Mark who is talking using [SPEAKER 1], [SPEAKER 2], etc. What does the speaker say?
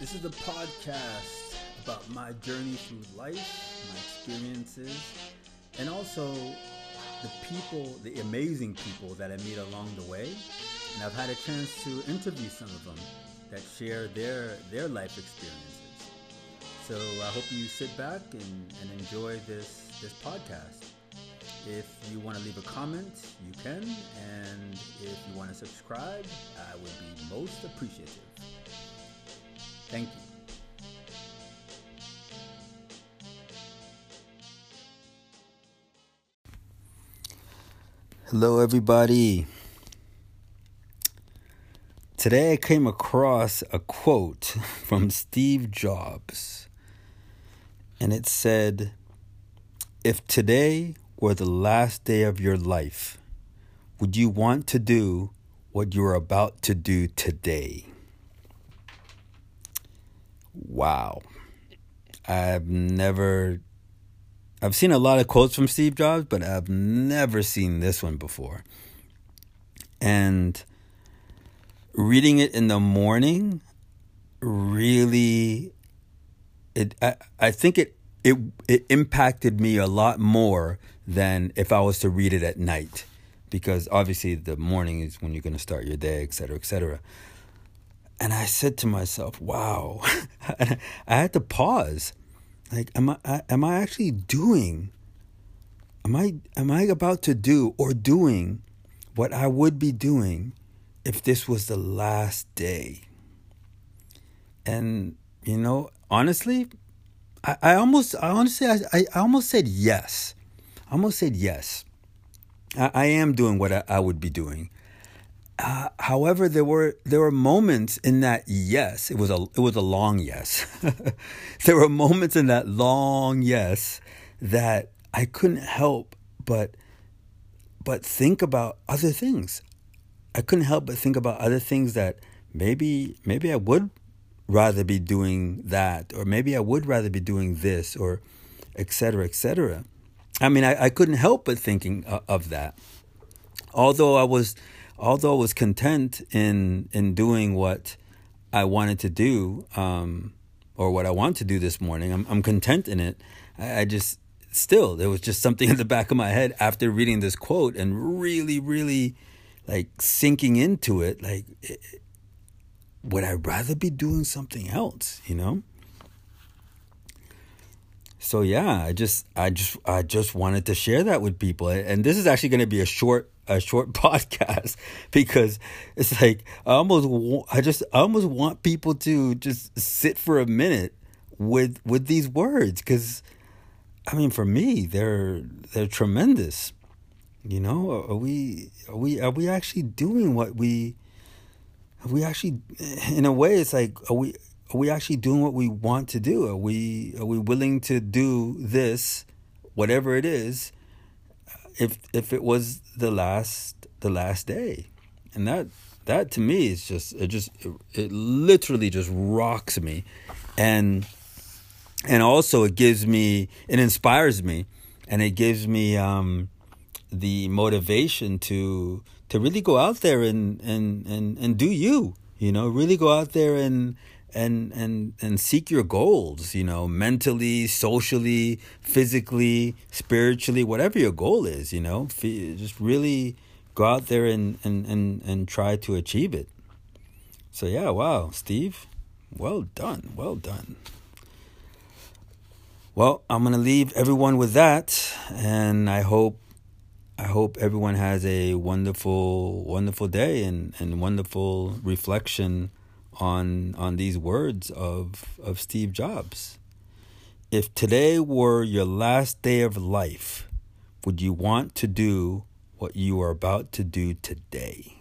[SPEAKER 1] This is a podcast about my journey through life, my experiences, and also the people, the amazing people that I meet along the way. And I've had a chance to interview some of them that share their their life experiences. So I hope you sit back and, and enjoy this this podcast. If you want to leave a comment, you can, and if you want to subscribe, I would be most appreciative. Thank you. Hello, everybody. Today I came across a quote from Steve Jobs, and it said, If today were the last day of your life, would you want to do what you're about to do today? Wow. I've never I've seen a lot of quotes from Steve Jobs, but I've never seen this one before. And reading it in the morning really it I, I think it it it impacted me a lot more than if I was to read it at night because obviously the morning is when you're going to start your day, et cetera, et cetera. And I said to myself, wow, I had to pause. Like am i am i actually doing am i am i about to do or doing what i would be doing if this was the last day? And you know honestly i, I almost i honestly I, I almost said yes. I almost said yes. I, I am doing what I, I would be doing uh, however, there were there were moments in that yes, it was a it was a long yes. there were moments in that long yes that I couldn't help but but think about other things. I couldn't help but think about other things that maybe maybe I would rather be doing that, or maybe I would rather be doing this, or etc. etc. I mean, I, I couldn't help but thinking of that. Although I was although I was content in in doing what I wanted to do, um, or what I want to do this morning, I'm I'm content in it. I, I just still there was just something in the back of my head after reading this quote and really, really like sinking into it. Like, it, would I rather be doing something else? You know. So yeah, I just I just I just wanted to share that with people, and this is actually going to be a short a short podcast because it's like I almost I just I almost want people to just sit for a minute with with these words because I mean for me they're they're tremendous. You know, are we are we are we actually doing what we are we actually in a way it's like are we are we actually doing what we want to do? Are we are we willing to do this whatever it is if if it was the last the last day. And that that to me is just it just it, it literally just rocks me. And and also it gives me it inspires me. And it gives me um the motivation to to really go out there and and and and do you you know really go out there and and and and seek your goals you know mentally socially physically spiritually whatever your goal is you know. Just really go out there and and and, and try to achieve it. So yeah wow steve. Well done well done. Well i'm to leave everyone with that and i hope I hope everyone has a wonderful, wonderful day and, and wonderful reflection on on these words of of Steve Jobs. If today were your last day of life, would you want to do what you are about to do today?